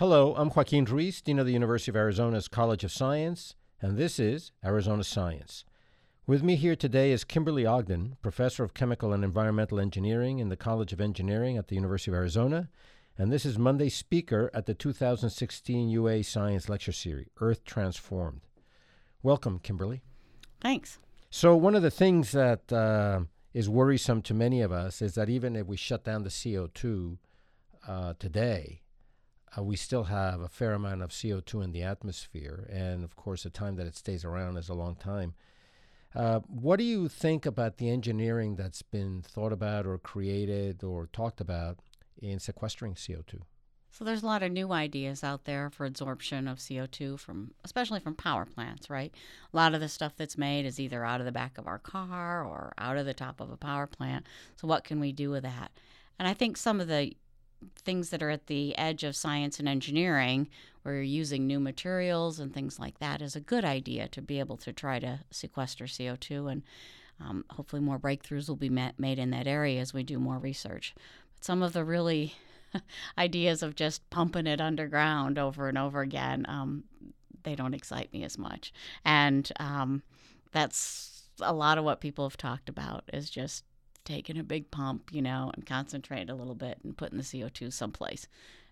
Hello, I'm Joaquin Ruiz, Dean of the University of Arizona's College of Science, and this is Arizona Science. With me here today is Kimberly Ogden, Professor of Chemical and Environmental Engineering in the College of Engineering at the University of Arizona, and this is Monday's speaker at the 2016 UA Science Lecture Series, Earth Transformed. Welcome, Kimberly. Thanks. So, one of the things that uh, is worrisome to many of us is that even if we shut down the CO2 uh, today, uh, we still have a fair amount of CO2 in the atmosphere. And of course, the time that it stays around is a long time. Uh, what do you think about the engineering that's been thought about or created or talked about in sequestering CO2? So there's a lot of new ideas out there for absorption of CO2 from especially from power plants, right? A lot of the stuff that's made is either out of the back of our car or out of the top of a power plant. So what can we do with that? And I think some of the things that are at the edge of science and engineering, where you're using new materials and things like that, is a good idea to be able to try to sequester CO2. And um, hopefully, more breakthroughs will be met, made in that area as we do more research. But some of the really ideas of just pumping it underground over and over again, um, they don't excite me as much. And um, that's a lot of what people have talked about is just taking a big pump, you know, and concentrating a little bit and putting the CO2 someplace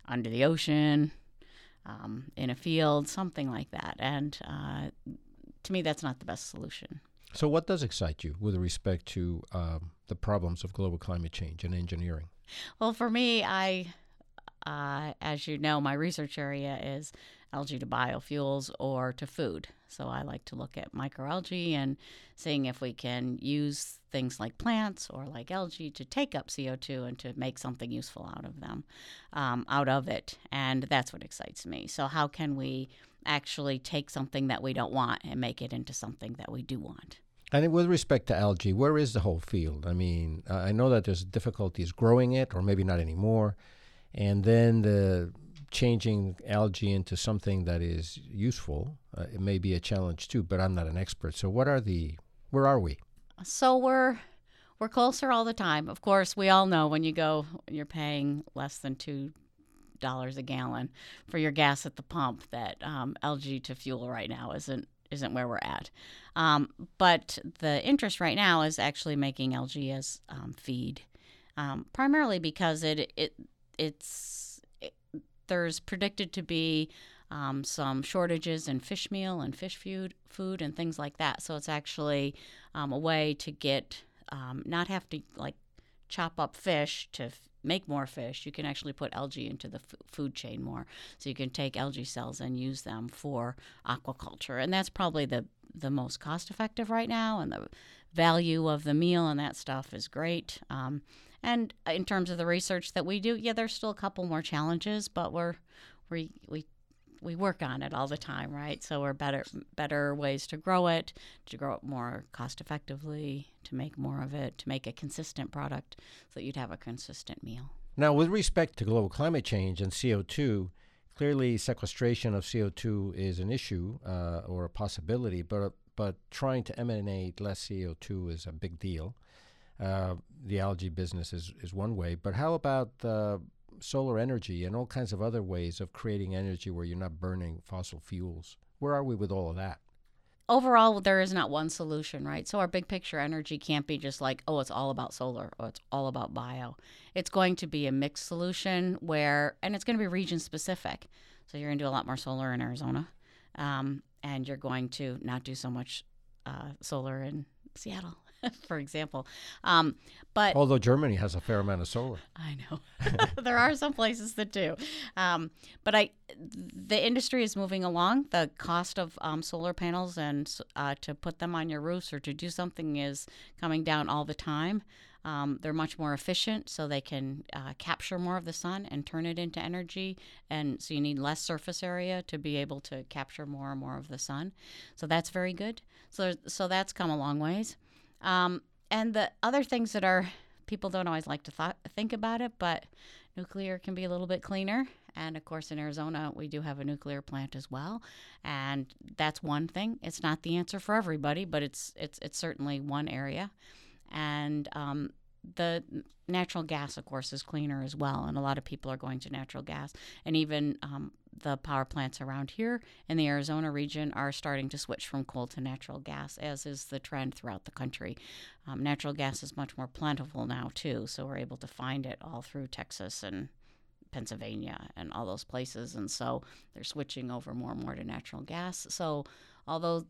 under the ocean, um, in a field, something like that. And uh, to me, that's not the best solution. So, what does excite you with respect to um, the problems of global climate change and engineering? Well, for me, I, uh, as you know, my research area is algae to biofuels or to food. So I like to look at microalgae and seeing if we can use things like plants or like algae to take up CO2 and to make something useful out of them, um, out of it. And that's what excites me. So, how can we actually take something that we don't want and make it into something that we do want? And with respect to algae, where is the whole field? I mean, I know that there's difficulties growing it, or maybe not anymore. And then the changing algae into something that is useful, uh, it may be a challenge too. But I'm not an expert. So what are the? Where are we? So we're we're closer all the time. Of course, we all know when you go, you're paying less than two dollars a gallon for your gas at the pump. That um, to fuel right now isn't isn't where we're at. Um, but the interest right now is actually making algae as um, feed, um, primarily because it it it's there's predicted to be um, some shortages in fish meal and fish food, food and things like that. So it's actually um, a way to get um, not have to like chop up fish to f- make more fish. You can actually put algae into the f- food chain more. So you can take algae cells and use them for aquaculture, and that's probably the the most cost effective right now, and the value of the meal and that stuff is great. Um, and in terms of the research that we do, yeah, there's still a couple more challenges, but we're we we we work on it all the time, right? So we're better better ways to grow it, to grow it more cost effectively, to make more of it, to make a consistent product so that you'd have a consistent meal. Now, with respect to global climate change and CO2, clearly sequestration of CO2 is an issue uh, or a possibility, but but trying to emanate less CO2 is a big deal. Uh, the algae business is, is one way, but how about uh, solar energy and all kinds of other ways of creating energy where you're not burning fossil fuels? Where are we with all of that? Overall, there is not one solution, right? So, our big picture energy can't be just like, oh, it's all about solar or it's all about bio. It's going to be a mixed solution where, and it's going to be region specific. So, you're going to do a lot more solar in Arizona, um, and you're going to not do so much uh, solar in Seattle for example. Um, but although Germany has a fair amount of solar, I know there are some places that do. Um, but I, the industry is moving along. The cost of um, solar panels and uh, to put them on your roofs or to do something is coming down all the time. Um, they're much more efficient, so they can uh, capture more of the sun and turn it into energy. And so you need less surface area to be able to capture more and more of the sun. So that's very good. So so that's come a long ways. Um, and the other things that are people don't always like to th- think about it, but nuclear can be a little bit cleaner. And of course, in Arizona, we do have a nuclear plant as well, and that's one thing. It's not the answer for everybody, but it's it's it's certainly one area. And um, the natural gas, of course, is cleaner as well, and a lot of people are going to natural gas, and even um, the power plants around here in the Arizona region are starting to switch from coal to natural gas, as is the trend throughout the country. Um, natural gas is much more plentiful now too, so we're able to find it all through Texas and Pennsylvania and all those places, and so they're switching over more and more to natural gas. So although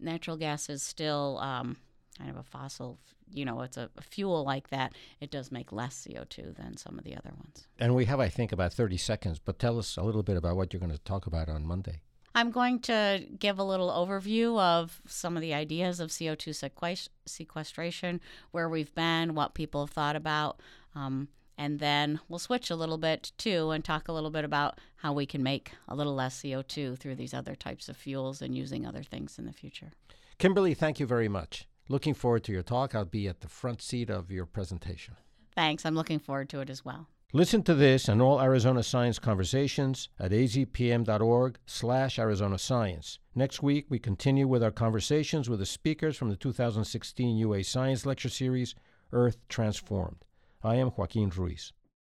natural gas is still um, kind of a fossil, you know, it's a, a, fuel like that, it does make less CO2 than some of the other ones. And we have, I think, about 30 seconds, but tell us a little bit about what you're going to talk about on Monday. I'm going to give a little overview of some of the ideas of CO2 sequestration, where we've been, what people have thought about. Um, and then we'll switch a little bit too and talk a little bit about how we can make a little less CO2 through these other types of fuels and using other things in the future. Kimberly, thank you very much. Looking forward to your talk. I'll be at the front seat of your presentation. Thanks. I'm looking forward to it as well. Listen to this and all Arizona Science conversations at azpm.org slash Arizona Science. Next week, we continue with our conversations with the speakers from the 2016 UA Science Lecture Series, Earth Transformed. I am Joaquin Ruiz.